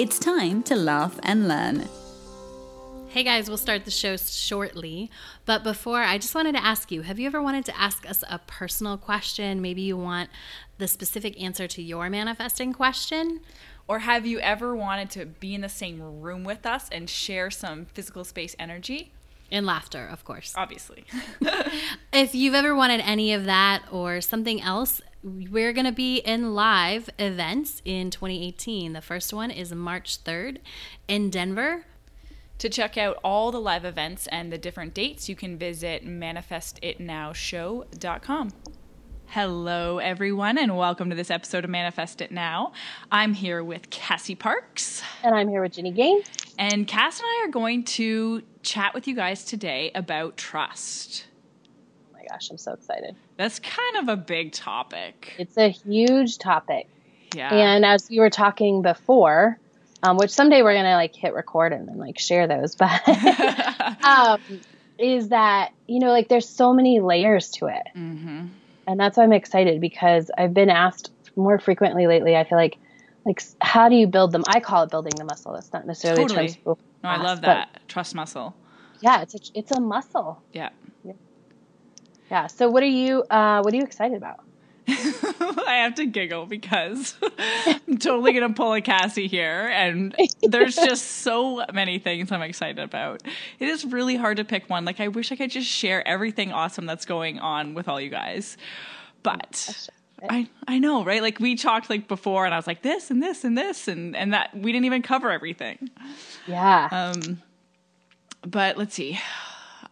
It's time to laugh and learn. Hey guys, we'll start the show shortly. But before, I just wanted to ask you have you ever wanted to ask us a personal question? Maybe you want the specific answer to your manifesting question? Or have you ever wanted to be in the same room with us and share some physical space energy? And laughter, of course. Obviously. if you've ever wanted any of that or something else, we're going to be in live events in 2018. The first one is March 3rd in Denver. To check out all the live events and the different dates, you can visit manifestitnowshow.com. Hello, everyone, and welcome to this episode of Manifest It Now. I'm here with Cassie Parks. And I'm here with Ginny Gain. And Cass and I are going to chat with you guys today about trust. Oh my gosh, I'm so excited. That's kind of a big topic. It's a huge topic. Yeah. And as we were talking before, um, which someday we're gonna like hit record and then like share those, but um, is that you know like there's so many layers to it. hmm and that's why I'm excited because I've been asked more frequently lately. I feel like, like, how do you build them? I call it building the muscle. That's not necessarily Totally. people No, I love that. Trust muscle. Yeah, it's a, it's a muscle. Yeah. Yeah. So what are you uh, what are you excited about? I have to giggle because I'm totally gonna pull a Cassie here, and there's just so many things I'm excited about. It is really hard to pick one. Like I wish I could just share everything awesome that's going on with all you guys, but I I know, right? Like we talked like before, and I was like this and this and this, and and that we didn't even cover everything. Yeah. Um, but let's see.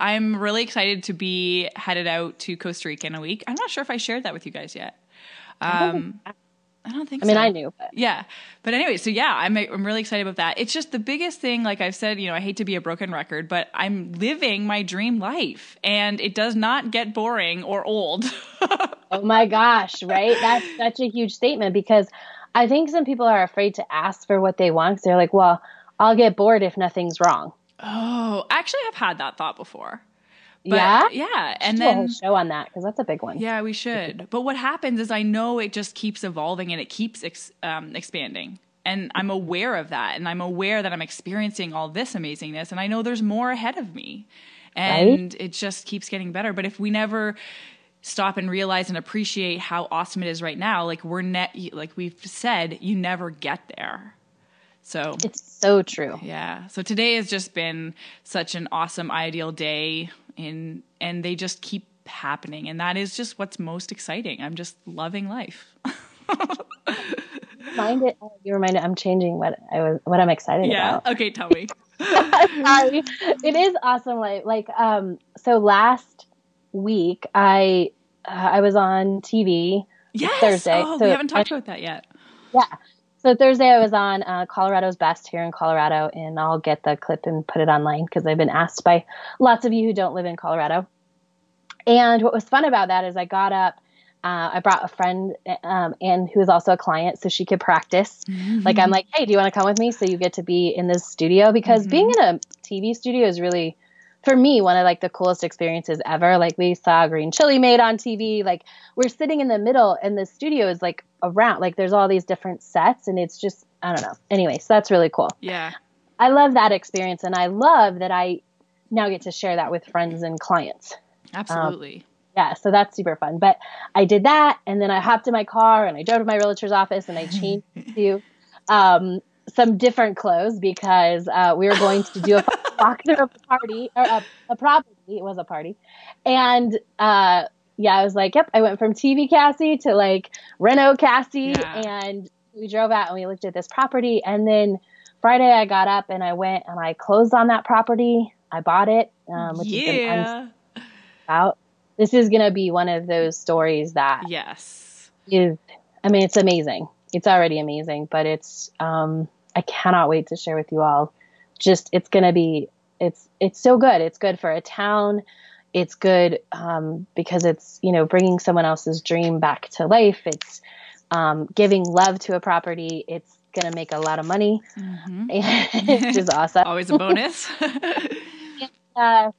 I'm really excited to be headed out to Costa Rica in a week. I'm not sure if I shared that with you guys yet. Um, I don't think I mean, so. I knew, but Yeah. But anyway, so yeah, I'm I'm really excited about that. It's just the biggest thing like I've said, you know, I hate to be a broken record, but I'm living my dream life and it does not get boring or old. oh my gosh, right? That's such a huge statement because I think some people are afraid to ask for what they want. 'cause they're like, well, I'll get bored if nothing's wrong. Oh, actually I've had that thought before. But, yeah. Yeah, and Do a whole then show on that because that's a big one. Yeah, we should. But what happens is I know it just keeps evolving and it keeps ex- um, expanding. And I'm aware of that. And I'm aware that I'm experiencing all this amazingness. And I know there's more ahead of me. And it just keeps getting better. But if we never stop and realize and appreciate how awesome it is right now, like we're net, like we've said, you never get there. So It's so true. yeah. So today has just been such an awesome, ideal day, in and they just keep happening, and that is just what's most exciting. I'm just loving life. Mind it. You reminded. I'm changing what I was, what I'm excited yeah. about. Yeah. Okay. Tell me. Sorry. It is awesome. Like, like, um, so last week I, uh, I was on TV. Yes. Thursday. Oh, So we haven't talked I- about that yet. Yeah. So Thursday I was on uh, Colorado's Best here in Colorado, and I'll get the clip and put it online because I've been asked by lots of you who don't live in Colorado. And what was fun about that is I got up. Uh, I brought a friend, um, and who is also a client, so she could practice. Like I'm like, hey, do you want to come with me? So you get to be in this studio because being in a TV studio is really, for me, one of like the coolest experiences ever. Like we saw Green Chili made on TV. Like we're sitting in the middle, and the studio is like around. Like there's all these different sets, and it's just I don't know. Anyway, so that's really cool. Yeah. I love that experience, and I love that I now get to share that with friends and clients. Absolutely. Yeah, so that's super fun. But I did that, and then I hopped in my car and I drove to my realtor's office and I changed to um, some different clothes because uh, we were going to do a walkthrough of a party or a, a property. It was a party, and uh, yeah, I was like, yep. I went from TV Cassie to like Renault Cassie, Yeah. and we drove out and we looked at this property, and then Friday I got up and I went and I closed on that property. I bought it, um, which is yeah. about. This is going to be one of those stories that Yes. is, I mean, it's amazing. It's already amazing, but it's, um, I cannot wait to share with you all. Just it's going to be it's it's so good. It's good for a town. It's good um, because it's you know bringing someone else's dream back to life. It's um, giving love to a property. It's going to make a lot of money, mm-hmm. which is awesome. Always a bonus. uh,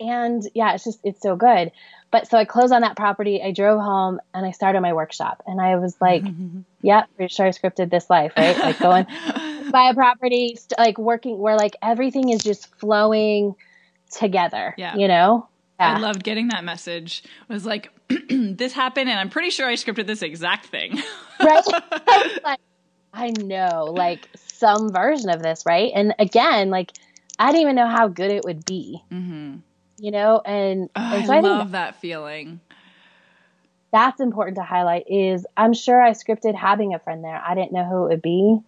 and yeah, it's just it's so good. But so I closed on that property. I drove home and I started my workshop, and I was like, "Yeah, pretty sure I scripted this life, right? Like going buy a property, st- like working where like everything is just flowing together. Yeah, you know." Yeah. I loved getting that message. It was like, this happened, and I'm pretty sure I scripted this exact thing. right? like, I know, like some version of this, right? And again, like I didn't even know how good it would be. Mm-hmm. You know, and, oh, and so I, I love that feeling. That's important to highlight. Is I'm sure I scripted having a friend there. I didn't know who it would be.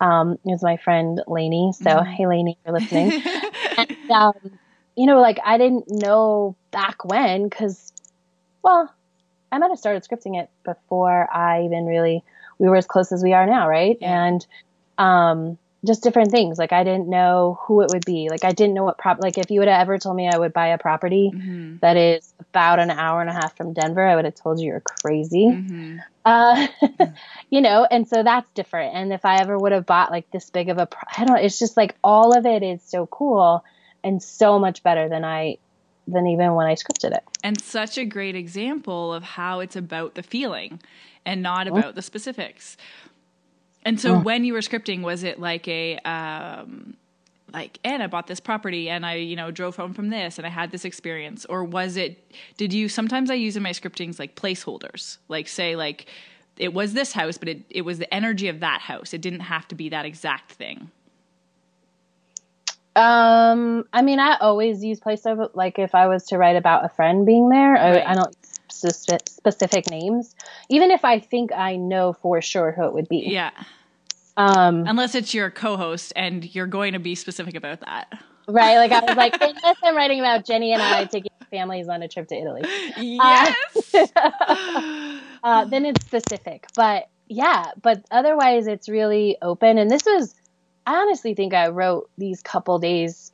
Um, it was my friend Lainey. So mm-hmm. hey, Lainey, for listening. and, um, you know, like I didn't know back when because, well, I might have started scripting it before I even really we were as close as we are now, right? Yeah. And um, just different things. Like I didn't know who it would be. Like I didn't know what prop. Like if you would have ever told me I would buy a property mm-hmm. that is about an hour and a half from Denver, I would have told you you're crazy. Mm-hmm. Uh, you know, and so that's different. And if I ever would have bought like this big of a, I don't. It's just like all of it is so cool and so much better than I than even when I scripted it. And such a great example of how it's about the feeling and not about the specifics. And so when you were scripting, was it like a um, like and I bought this property and I you know drove home from this and I had this experience, or was it? Did you sometimes I use in my scriptings like placeholders, like say like it was this house, but it it was the energy of that house. It didn't have to be that exact thing. Um, I mean, I always use placeholder. Like if I was to write about a friend being there, right. I, I, don't specific names, even if I think I know for sure who it would be. Yeah. Um, Unless it's your co-host and you're going to be specific about that. Right. Like I was like, unless I'm writing about Jenny and I taking families on a trip to Italy. Yes. Uh, uh, then it's specific. But yeah, but otherwise it's really open. And this was, I honestly think I wrote these couple days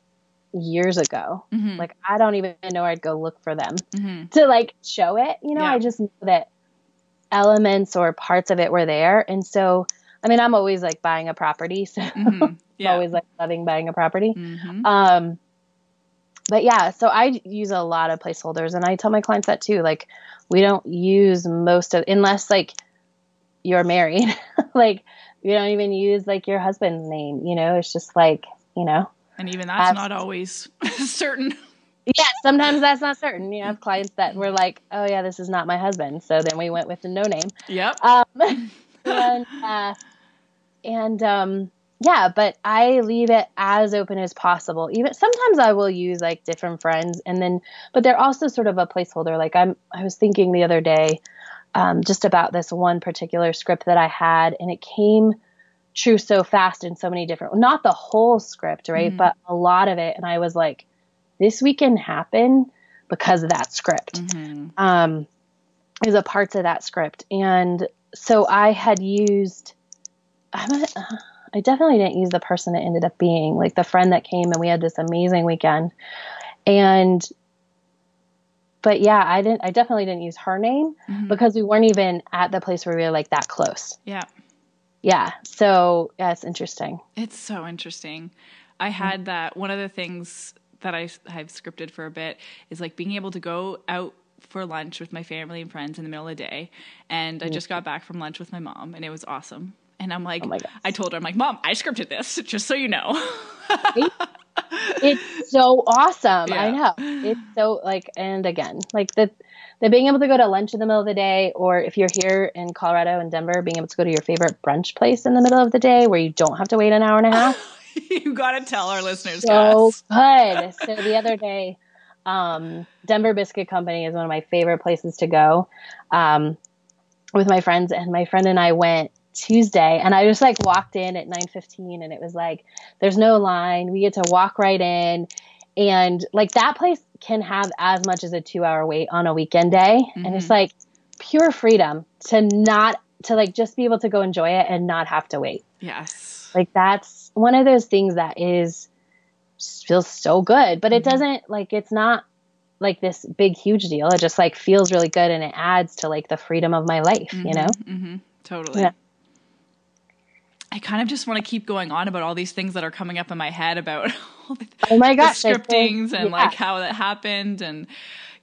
years ago. Mm-hmm. Like I don't even know where I'd go look for them mm-hmm. to like show it. You know, yeah. I just know that elements or parts of it were there. And so, I mean, I'm always like buying a property, so mm-hmm. yeah. always like loving buying a property. Mm-hmm. Um, but yeah, so I use a lot of placeholders, and I tell my clients that too. Like, we don't use most of unless like you're married, like you don't even use like your husband's name. You know, it's just like you know and even that's not always certain. Yeah, sometimes that's not certain. You have clients that were like, "Oh yeah, this is not my husband," so then we went with the no name. Yep. Um, and uh, and um, yeah, but I leave it as open as possible. Even sometimes I will use like different friends, and then but they're also sort of a placeholder. Like I'm, I was thinking the other day, um, just about this one particular script that I had, and it came true so fast in so many different not the whole script right? Mm-hmm. but a lot of it. And i was like this weekend happened because of that script. Mm-hmm. um is a parts of that script. And so i had used i'm a, i definitely didn't use the person that ended up being like the friend that came and we had this amazing weekend. And but yeah i didn't i definitely didn't use her name mm-hmm. because we weren't even at the place where we were like that close. Yeah yeah. So yeah it's interesting. It's so interesting. I mm-hmm. had that one of the things that I, have scripted for a bit is like being able to go out for lunch with my family and friends in the middle of the day and i just got back from lunch with my mom and it was awesome. And i'm like oh i told her i'm like mom i scripted this just so you know. It's so awesome. Yeah. i know. It's so like and again like the that being able to go to lunch in the middle of the day, or if you're here in Colorado and Denver, being able to go to your favorite brunch place in the middle of the day where you don't have to wait an hour and a half. you got to tell our listeners. So good. So the other day, um, Denver Biscuit Company is one of my favorite places to go um, with my friends, and my friend and I went Tuesday and I just like walked in at 9:15 and it was like there's no line. We get to walk right in and like that place can have as much as a two hour wait on a weekend day. Mm-hmm. And it's mm-hmm. like pure freedom to not, to like just be able to go enjoy it and not have to wait. Yes. Like that's one of those things that is feels so good, but it Mhm. doesn't like it's not like this big huge deal. It just like feels really good and it adds to like the freedom of my life, you know? hmm Totally. Yeah. I kind of just want to keep going on about all these things that are coming up in my head about all the, Oh my the gosh. Think- scriptings and yeah. like how that happened. And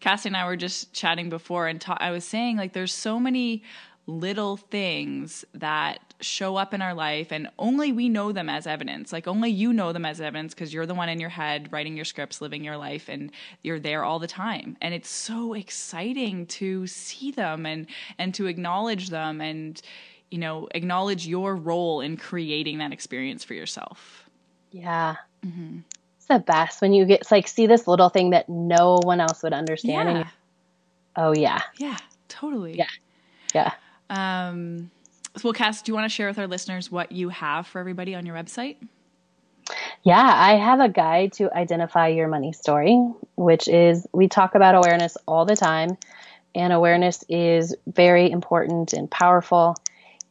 Cassie and I were just chatting before, and ta- I was saying like there's so many little things that show up in our life and only we know them as evidence like only you know them as evidence because you're the one in your head writing your scripts living your life and you're there all the time and it's so exciting to see them and and to acknowledge them and you know acknowledge your role in creating that experience for yourself Yeah. Mm-hmm. It's the best when you get like see this little thing that no one else would understand. And yeah you, oh yeah. yeah totally Yeah. Yeah. um well cass do you want to share with our listeners what you have for everybody on your website Yeah, I have a guide to identify your money story, which is we talk about awareness all the time, and awareness is very important and powerful.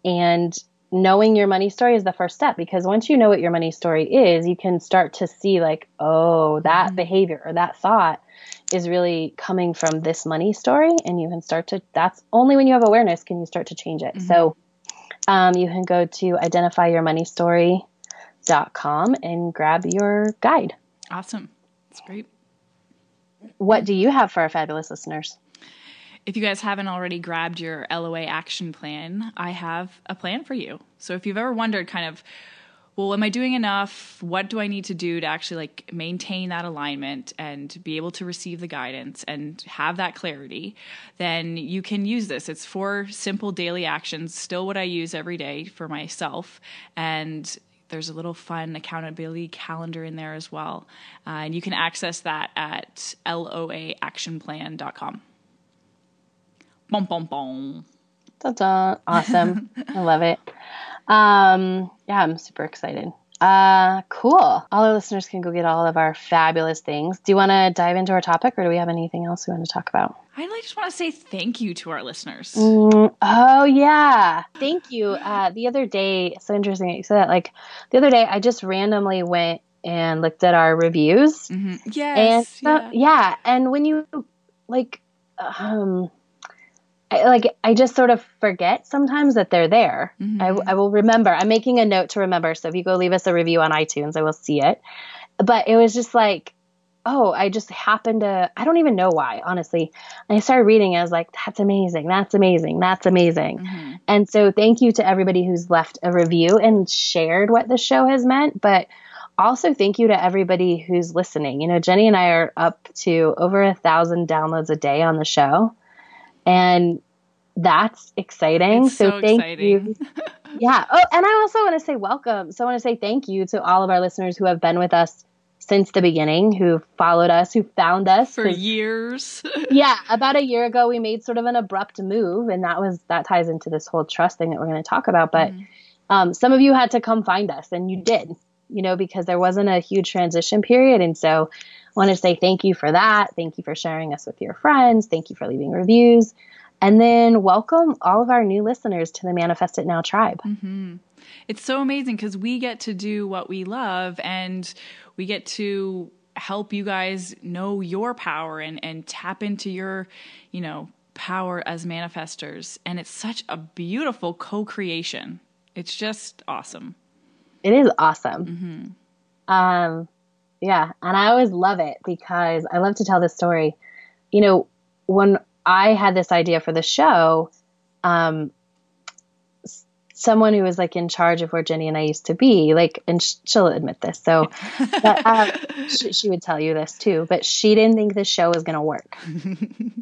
And knowing your money story is the first step because once you know what your money story is, you can start to see, like, oh, that behavior or that thought is really coming from this money story. And you can start to, that's only when you have awareness can you start to change it. So um, you can go to identifyyourmoneystory.com and grab your guide. awesome that's great What do you have for our fabulous listeners? If you guys haven't already grabbed your LOA action plan, I have a plan for you. So if you've ever wondered kind of well, am I doing enough? What do I need to do to actually like maintain that alignment and be able to receive the guidance and have that clarity? Then you can use this. It's four simple daily actions, still what I use every day for myself. And there's a little fun accountability calendar in there as well. Uh, and you can access that at loaactionplan.com. Bom, bom, bom. Ta-da. Awesome. I love it. Um, yeah, I'm super excited. Uh, cool. All our listeners can go get all of our fabulous things. Do you want to dive into our topic or do we have anything else we want to talk about? I like just want to say thank you to our listeners. Mm, oh yeah. Thank you. Uh, the other day, so interesting that you said that. Like the other day, I just randomly went and looked at our reviews. Mhm. and Yes. so, yeah. yeah. and when you like um I, like i just sort of forget sometimes that they're there Mhm. I, I will remember i'm making a note to remember so if you go leave us a review on itunes i will see it but it was just like oh i just happened to i don't even know why honestly and i started reading i was like that's amazing that's amazing that's amazing Mhm. and so thank you to everybody who's left a review and shared what the show has meant. But also thank you to everybody who's listening. You know, Jenny and I are up to over a thousand downloads a day on the show. And that's exciting. It's so, thank exciting. you. Yeah. Oh, and I also want to say welcome. So I want to say thank you to all of our listeners who have been with us since the beginning, who followed us, who found us. for years. yeah, about a year ago, we made sort of an abrupt move, and that was that ties into this whole trust thing that we're going to talk about. But um, some of you had to come find us, and you did, you know, because there wasn't a huge transition period, and so I want to say thank you for that. Thank you for sharing us with your friends. Thank you for leaving reviews, and then welcome all of our new listeners to the Manifest It Now tribe. hmm It's so amazing because we get to do what we love and we get to help you guys know your power and, and tap into your, you know, power as manifestors. And it's such a beautiful co creation. It's just awesome. It is awesome. Um, yeah, and I always love it because I love to tell this story. You know, when I had this idea for the show, um, someone who was like in charge of where Jenny and I used to be, like, and sh- she'll admit this, so but, um, sh- she would tell you this too, but she didn't think the show was going to work, and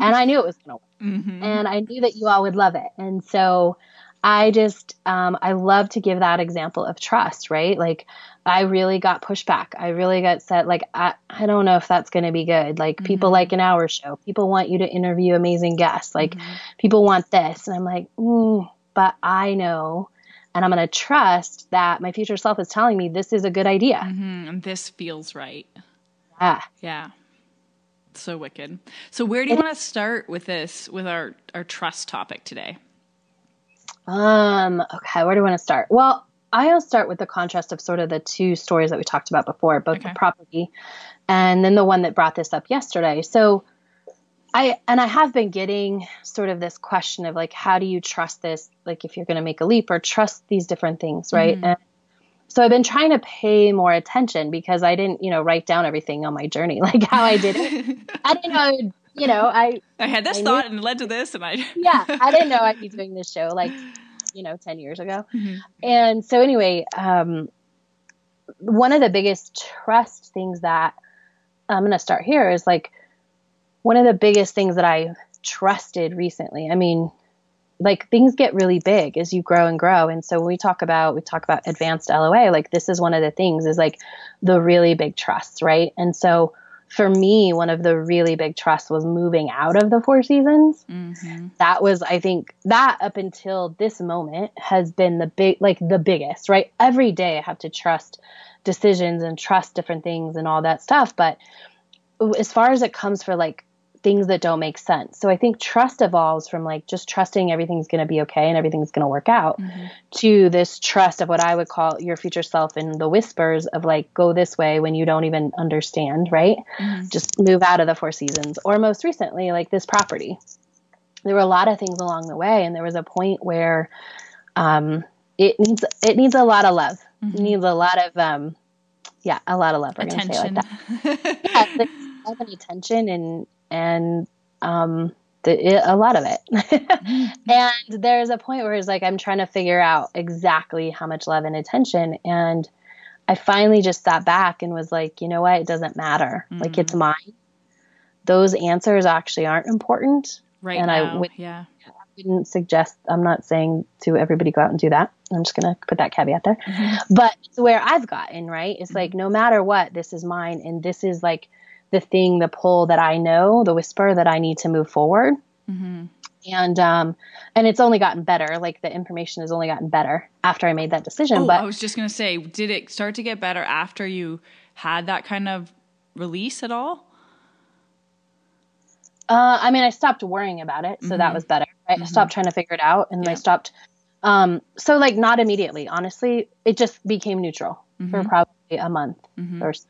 I knew it was going to work hmm and I knew that you all would love it. And so I just, um, I love to give that example of trust, right? Like, I really got pushback. I really got said, like, I, I don't know if that's going to be good. Like, people Mhm. like an hour show. People want you to interview amazing guests. Like, people want this. And I'm like, mm, but I know. And I'm going to trust that my future self is telling me this is a good idea. hmm And this feels right. Ah, Yeah. So wicked. So where do you want to start with this, with our, our trust topic today? Um, okay, where do I want to start? Well, I'll start with the contrast of sort of the two stories that we talked about before, both Okay. the property and then the one that brought this up yesterday. So I and I have been getting sort of this question of like how do you trust this like if you're going to make a leap or trust these different things, right? And so I've been trying to pay more attention because I didn't, you know, write down everything on my journey like how I did it. I didn't know, you know, I I had this I knew- thought and it led to this, and I. yeah, I didn't know I'd be doing this show like, you know, 10 years ago. Mhm. And so, anyway, um, one of the biggest trust things that I'm going to start here is like one of the biggest things that I trusted recently. I mean, like things get really big as you grow and grow. And so when we talk about we talk about advanced LOA, like this is one of the things is like the really big trusts, right? And so for me, one of the really big trusts was moving out of the Four Seasons. Mhm. that was i think that up until this moment has been the big like the biggest right? Every day i have to trust decisions and trust different things and all that stuff. But as far as it comes for like things that don't make sense. So i think trust evolves from like just trusting everything's going to be okay and everything's going to work out to this trust of what i would call your future self and the whispers of like go this way when you don't even understand right? Just move out of the four seasons. Or most recently like this property. There were a lot of things along the way and there was a point where um, it needs it needs a lot of love. It needs a lot of um, yeah a lot of love we're gonna say like Attention. that. Yeah, love and attention and and um the, it, a lot of it. Mm-hmm. And there's a point where it's like i'm trying to figure out exactly how much love and attention. And i finally just sat back and was like you know what? It doesn't matter. Like it's mm. mine. Those answers actually aren't important. Right And I now, would- yeah. wouldn't suggest i'm not saying to everybody go out and do that. I'm just going to put that caveat there. Mm-hmm. But it's where i've gotten right? It's mm-hmm. like no matter what this is mine. And this is like the thing the pull that i know the whisper that i need to move forward Mhm. and um and it's only gotten better like the information has only gotten better after i made that decision Oh, but I was just gonna say, did it start to get better after you had that kind of release at all? Uh, I mean, I stopped worrying about it, so that was better. Right? I stopped trying to figure it out, and I stopped. Um, so like not immediately, honestly, it just became neutral for probably a month or so.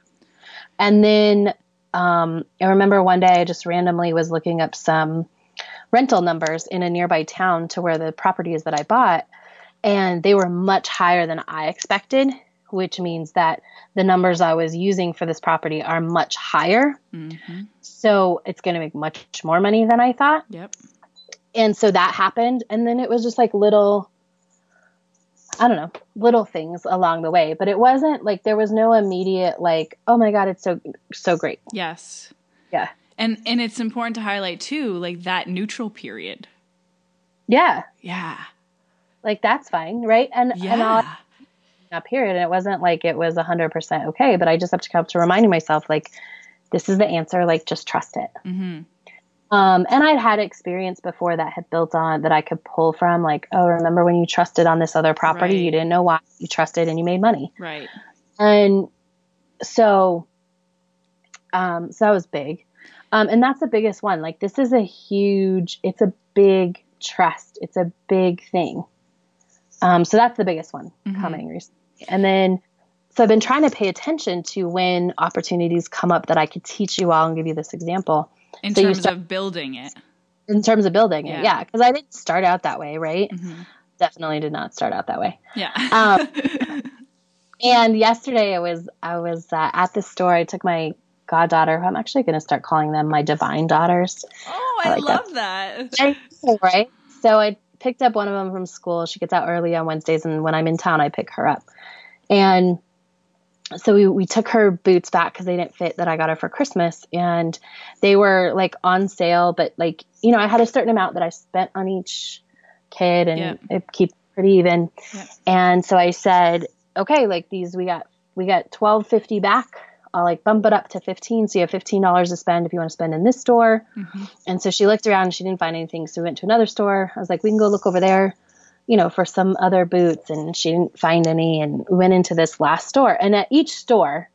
And then um, I remember one day I just randomly was looking up some rental numbers in a nearby town to where the property is that I bought, and they were much higher than I expected, which means that the numbers I was using for this property are much higher. Mm-hmm. So it's going to make much more money than I thought. Yep. And so that happened. And then it was just like little, I don't know, little things along the way. But it wasn't like there was no immediate, like, oh my God, it's so, so great. Yes. Yeah. And and it's important to highlight too, like that neutral period. Yeah. Yeah. Like that's fine. Right. And, and all Yeah. that period. And it wasn't like it was 100% okay. But I just have to come to reminding myself, like, this is the answer. Like, just trust it. hmm Um, and I'd had experience before that had built on that I could pull from, like, oh, remember when you trusted on this other property? You didn't know why you trusted and you made money. Right. And so, um, so that was big. Um, and that's the biggest one. Like, this is a huge, it's a big trust, it's a big thing. Um, so that's the biggest one coming recently. And then, so I've been trying to pay attention to when opportunities come up that I could teach you all and give you this example In So terms start- of building it. in terms of building Yeah. it. Yeah. Because I didn't start out that way, right? Mhm. Definitely did not start out that way. Yeah. Um, And yesterday I was I was uh, at the store. I took my goddaughter. who I'm actually going to start calling them my divine daughters. oh, I I, like that. love that. Know, right? So I picked up one of them from school. She gets out early on Wednesdays, and when I'm in town, I pick her up. And so we, we took her boots back because they didn't fit that I got her for Christmas, and they were like on sale. But like you know, I had a certain amount that I spent on each kid, and Yeah. it keeps pretty even. Yeah. And so I said, okay, like these we got we got twelve fifty back. I'll like bump it up to fifteen, so you have fifteen dollars to spend if you want to spend in this store. Mm-hmm. And so she looked around and she didn't find anything. So we went to another store. I was like, we can go look over there, you know, for some other boots. And she didn't find any. And went into this last store. And at each store,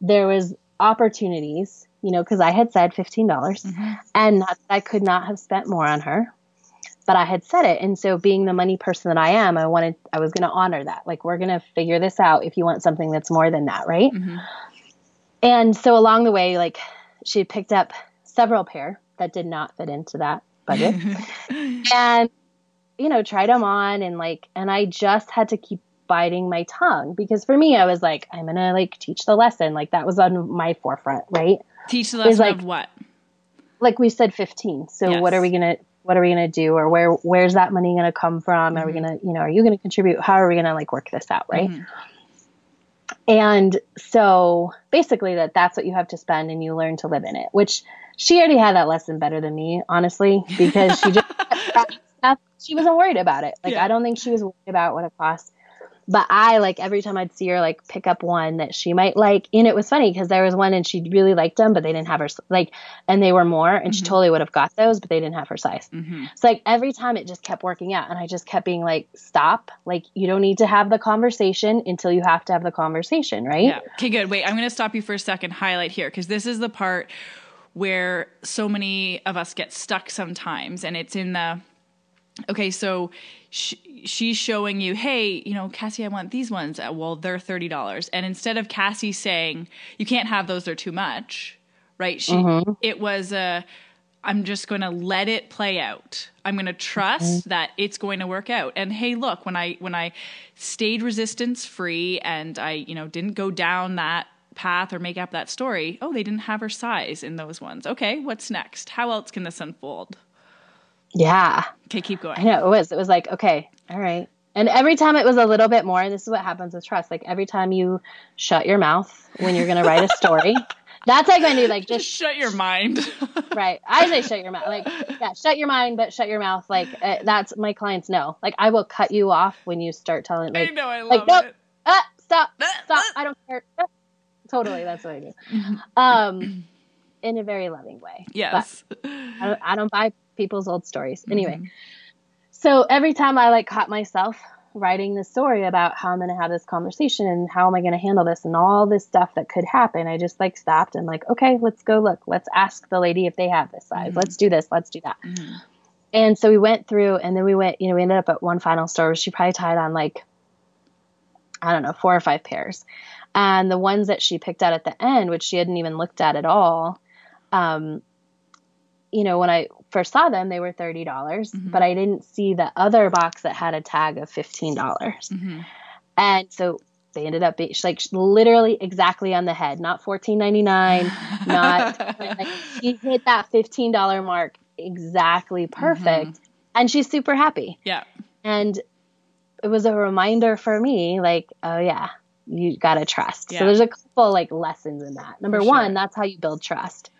there was opportunities, you know, because I had said $15 and not that I could not have spent more on her. but I had said it. And so being the money person that I am, I wanted, I was going to honor that. Like, we're going to figure this out if you want something that's more than that. Right. Mm-hmm. And so along the way, like she picked up several pair that did not fit into that budget and, you know, tried them on and like, and I just had to keep biting my tongue because for me, I was like, I'm going to like teach the lesson. Like that was on my forefront. Right. Teach the lesson like- of what? like we said 15 so Yes. what are we gonna what are we gonna do or where where's that money gonna come from are we Mm-hmm. gonna you know are you gonna contribute how are we gonna like work this out right Mhm. and so basically that that's what you have to spend and you learn to live in it which she already had that lesson better than me honestly because she just she wasn't worried about it like Yeah. i don't think she was worried about what it cost but I like every time I'd see her like pick up one that she might like, and it was funny because there was one and she really liked them, but they didn't have her like, and they were more, and she totally would have got those, but they didn't have her size. Mm-hmm. So like every time it just kept working out, and I just kept being like, stop, like you don't need to have the conversation until you have to have the conversation, right? Yeah. Okay, good. Wait, I'm going to stop you for a second, highlight here, because this is the part where so many of us get stuck sometimes. And it's in the, okay, so sh- she's showing you, hey, you know, Cassie, I want these ones. Uh, Well, they're $30. And instead of Cassie saying, you can't have those, they're too much, right? She, it was a, I'm just going to let it play out. I'm going to trust that it's going to work out. And hey, look, when I when I stayed resistance free and I, you know, didn't go down that path or make up that story, oh, they didn't have her size in those ones. Okay, what's next? How else can this unfold? Yeah. Okay, keep going. I know it was. It was like, okay, all right. And every time it was a little bit more, and this is what happens with trust. Like every time you shut your mouth when you're going to write a story, that's like when you like Just just shut your mind. right. I say shut your mouth. Like yeah, shut your mind, but shut your mouth. Like uh, that's my clients know. Like I will cut you off when you start telling. I Like know, I like, nope. it. ah, stop, stop. I don't care. Ah. Totally, that's what I do. Um, in a very loving way. Yes. I don't, I don't buy people's old stories. Mm-hmm. Anyway, so every time I like caught myself writing this story about how I'm going to have this conversation and how am I going to handle this and all this stuff that could happen, I just like stopped and like, okay, let's go look. Let's ask the lady if they have this size. Mm-hmm. Let's do this. Let's do that. Mm-hmm. And so we went through and then we went, you know, we ended up at one final store where she probably tied on like, I don't know, four or five pairs. And the ones that she picked out at the end, which she hadn't even looked at at all, um, you know, when I first saw them, they were thirty dollars, but I didn't see the other box that had a tag of fifteen dollars. Mhm. And so they ended up being like literally exactly on the head, not fourteen ninety nine, not like she hit that fifteen dollar mark exactly perfect, and she's super happy. Yeah. And it was a reminder for me, like, oh yeah, you gotta trust. Yeah. So there's a couple like lessons in that. Number For one, sure. that's how you build trust.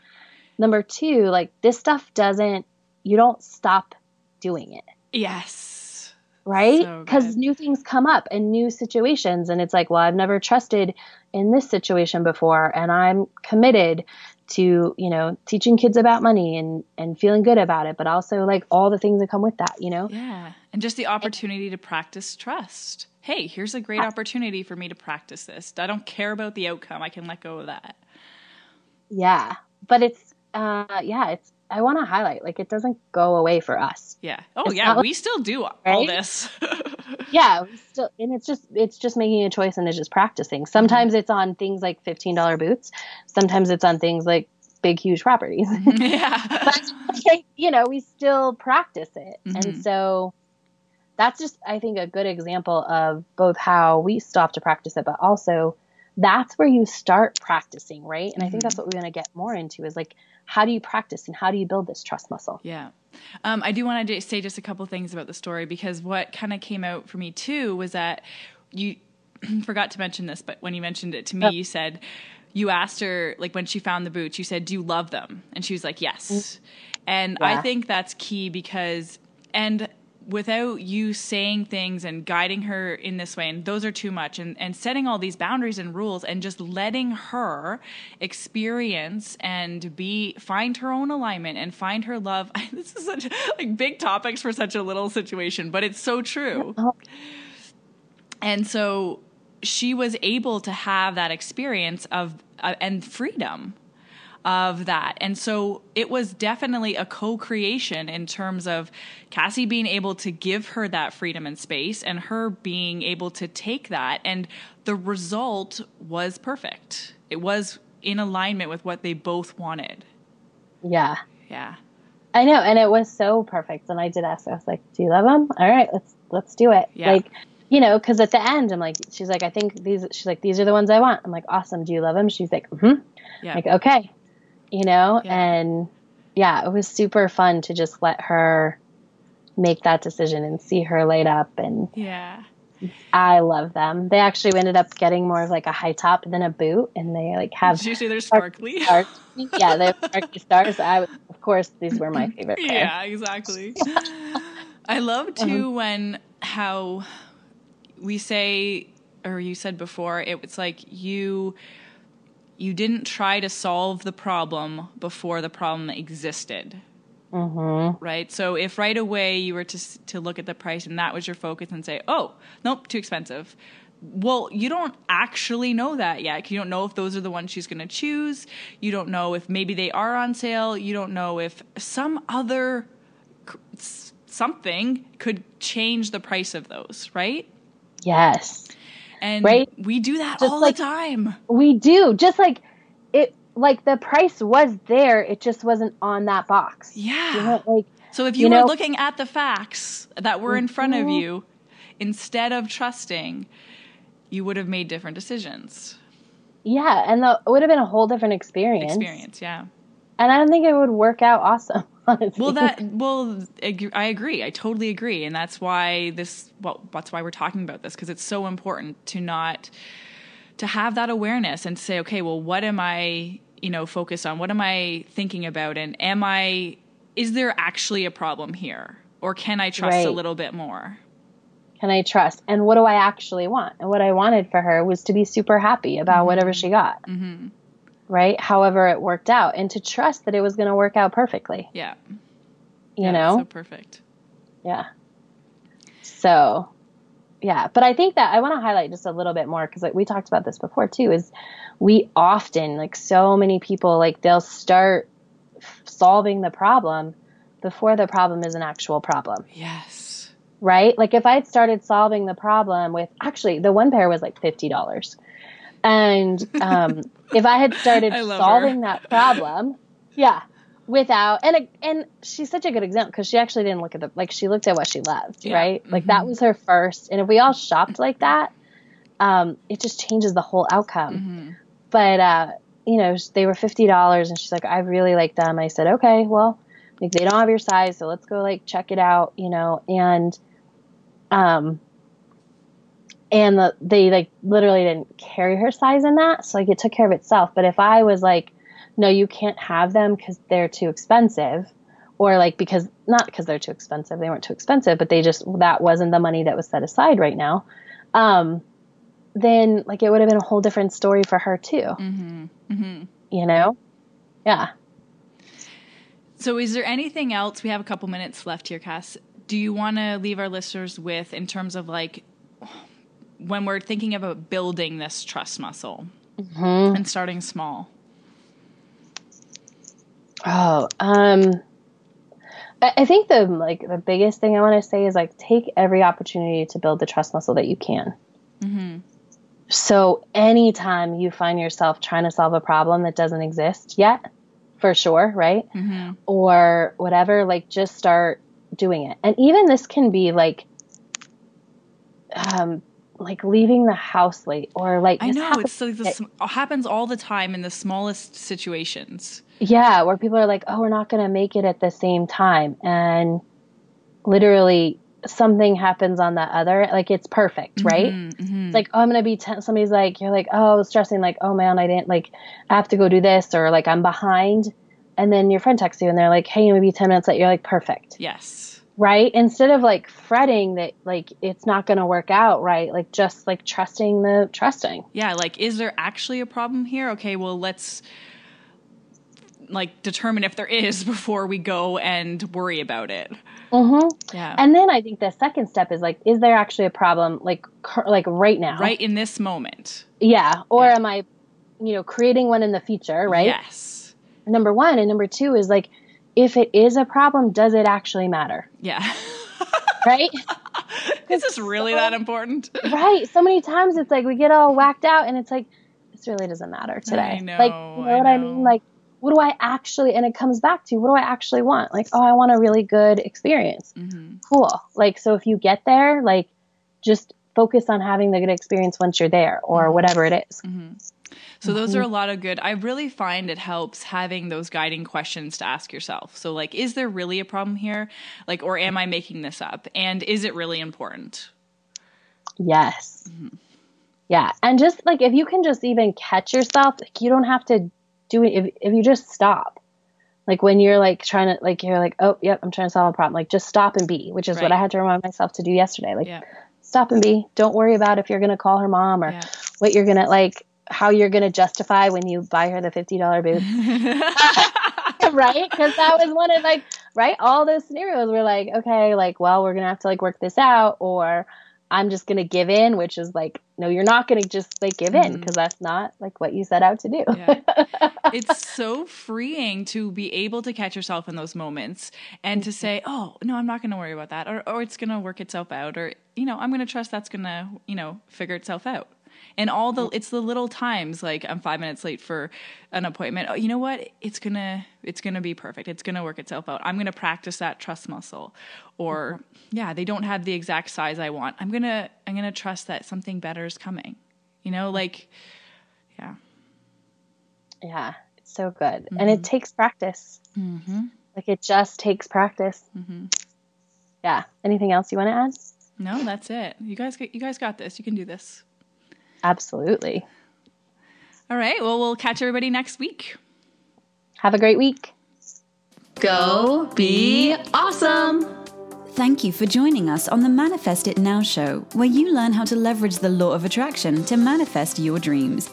Number two, like this stuff doesn't you don't stop doing it Yes. right? Because good. new things come up and new situations, and it's like, well, I've never trusted in this situation before, and I'm committed to, you know, teaching kids about money and and feeling good about it, but also like all the things that come with that, you know? Yeah. And just the opportunity to practice trust. Hey, here's a great opportunity for me to practice this. I don't care about the outcome. I can let go of that. Yeah, but it's, uh, yeah, it's. I want to highlight like it doesn't go away for us. Yeah. Oh, It's yeah. like- we still do all Right? this. Yeah, we still, and it's just it's just making a choice and it's just practicing. Sometimes it's on things like fifteen dollar boots. Sometimes it's on things like big huge properties. yeah. but like, you know, we still practice it. Mhm. And so that's just, I think, a good example of both how we stop to practice it, but also that's where you start practicing, right? And I think that's what we're going to get more into is like, how do you practice and how do you build this trust muscle? Yeah. Um, I do want to say just a couple things about the story because what kind of came out for me too was that you forgot to mention this, but when you mentioned it to me, you said you asked her, like when she found the boots, you said, Do you love them? And she was like, Yes. And I think that's key because, and without you saying things and guiding her in this way, and those are too much, and, and setting all these boundaries and rules and just letting her experience and be find her own alignment and find her love. this is such like big topics for such a little situation, but it's so true. And so she was able to have that experience of uh, and freedom of that. And so it was definitely a co creation in terms of Cassie being able to give her that freedom and space and her being able to take that. And the result was perfect. It was in alignment with what they both wanted. Yeah. Yeah. I know, and it was so perfect. And I did ask, I was like, "Do you love him? All right, let's let's do it." Yeah. Like, you know, because at the end, I'm like, she's like, "I think these." She's like, "These are the ones I want." I'm like, "Awesome. Do you love him?" She's like, mm-hmm. Yeah. Like, okay, you know, Yeah. and yeah, it was super fun to just let her make that decision and see her light up and yeah. I love them. They actually ended up getting more of like a high top than a boot, and they like have Did you say they're sparkly? stars. yeah, they're sparkly stars. I, of course, these were my favorite. pair. yeah, exactly. I love um, too when how we say or you said before it was like you you didn't try to solve the problem before the problem existed. Mm-hmm. Right? So if right away you were to to look at the price and that was your focus and say, "Oh, nope, too expensive." Well, you don't actually know that yet. You don't know if those are the ones she's going to choose. You don't know if maybe they are on sale. You don't know if some other something could change the price of those, right? Yes, And Right. we do that Just all like- the time. we do. Just like it, like the price was there, it just wasn't on that box. Yeah. You know, like So if you, You were know- looking at the facts that were in front of Mhm. you, instead of trusting, you would have made different decisions. yeah, and the, it would have been a whole different experience. Experience, yeah. And I don't think it would work out awesome. Honestly. Well, that well, I agree. I totally agree, and that's why this. Well, that's why we're talking about this because it's so important to not to have that awareness and say, okay, well, what am I, you know, focused on? What am I thinking about? And am I? Is there actually a problem here, or can I trust a little bit more? can I trust? And what do I actually want? And what I wanted for her was to be super happy about whatever she got. Mm-hmm. Right? However, it worked out, and to trust that it was going to work out perfectly. Yeah, You Yeah, know? so perfect. Yeah. So, yeah, but I think that I want to highlight just a little bit more because like, we talked about this before too. Is we often like so many people like they'll start f- solving the problem before the problem is an actual problem, Yes. right? Like if I had started solving the problem with actually the one pair was like fifty dollars, and um, if I had started I love her. solving that problem, yeah, without and and she's such a good example because she actually didn't look at the like she looked at what she loved Yeah. right like that was her first and if we all shopped like that um it just changes the whole outcome Mm-hmm. but uh you know they were fifty dollars and she's like I really like them I said okay well like they don't have your size so let's go like check it out you know and um and the, they like literally didn't carry her size in that so like it took care of itself but if i was like no you can't have them because they're too expensive or like because not because they're too expensive they weren't too expensive but they just that wasn't the money that was set aside right now um then like it would have been a whole different story for her too Mm-hmm. Mm-hmm. you know yeah So, is there anything else? We have a couple minutes left here, Cass. Do you want to leave our listeners with, in terms of like, when we're thinking about building this trust muscle Mhm. and starting small? Oh, um, I I think the like the biggest thing I want to say is like take every opportunity to build the trust muscle that you can. Mm-hmm. So anytime you find yourself trying to solve a problem that doesn't exist yet, for sure, right? Mm-hmm. Or whatever, like just start doing it. And even this can be like, um, like leaving the house late or like I know happens- it's like this happens all the time in the smallest situations. Yeah, where people are like, oh, we're not going to make it at the same time. And literally something happens on the other. Like it's perfect, right? Mm-hmm. It's like, oh, I'm going to be, ten- somebody's like, you're like, oh, I was stressing, like, oh man, I didn't, like, I have to go do this, or like, I'm behind. And then your friend texts you and they're like, hey, maybe 10 minutes late. You're like, perfect, yes. Right? Instead of like fretting that, like, it's not going to work out, right? Like, just like trusting the trusting. Yeah, like is there actually a problem here? Okay, well let's like determine if there is before we go and worry about it. Mm-hmm. Yeah. And then I think the second step is like, is there actually a problem, like, cur- like right now? right in this moment. Yeah. Or Yeah. am I, you know, creating one in the future, right? Yes. number one. And number two is like, if it is a problem, does it actually matter? Yeah. Right? is this really that important? right. So many times it's like we get all whacked out and it's like, this really doesn't matter today. I know, like, you know I what I mean? Like, what do I actually, and it comes back to what do I actually want? Like, oh, I want a really good experience. Mm-hmm. Cool. Like, so if you get there, like, just focus on having the good experience once you're there Mm-hmm. or whatever it is. So those are a mm-hmm. lot of good. I really find it helps having those guiding questions to ask yourself. So like is there really a problem here? Like or am I making this up? And is it really important? Yes. Mm-hmm. Yeah. And just like if you can just even catch yourself, like you don't have to do it if if you just stop. Like when you're like trying to like you're like, oh yep, I'm trying to solve a problem. Like just stop and be, which is what I had to remind myself to do yesterday. Like Yeah. stop and be. Don't worry about if you're gonna call her mom or Yeah. what you're gonna like how you're gonna justify when you buy her the fifty dollar booth. right? Because that was one of like, right? All those scenarios were like, okay, like, well, we're gonna have to like work this out, or I'm just gonna give in, which is like, no, you're not gonna just like give in mm-hmm. because that's not like what you set out to do. Yeah. it's so freeing to be able to catch yourself in those moments and to mm-hmm. say, "Oh, no, I'm not going to worry about that," or, "or it's going to work itself out," or you know, I'm going to trust that's going to you know figure itself out. And all the it's the little times like I'm five minutes late for an appointment. Oh, you know what? It's gonna it's gonna be perfect. It's gonna work itself out. I'm gonna practice that trust muscle. Or yeah, they don't have the exact size I want. I'm gonna I'm gonna trust that something better is coming. You know, like yeah. yeah, it's so good, and it takes practice. Mm-hmm. Like it just takes practice. Mm-hmm. Yeah. Anything else you want to add? No, that's it. You guys, you guys got this. You can do this. Absolutely. All right. Well, we'll catch everybody next week. Have a great week. Go be awesome. Thank you for joining us on the Manifest It Now show, where you learn how to leverage the law of attraction to manifest your dreams.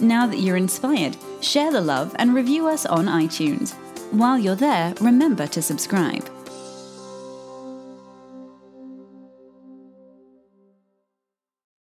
Now that you're inspired, share the love and review us on iTunes. While you're there, remember to subscribe.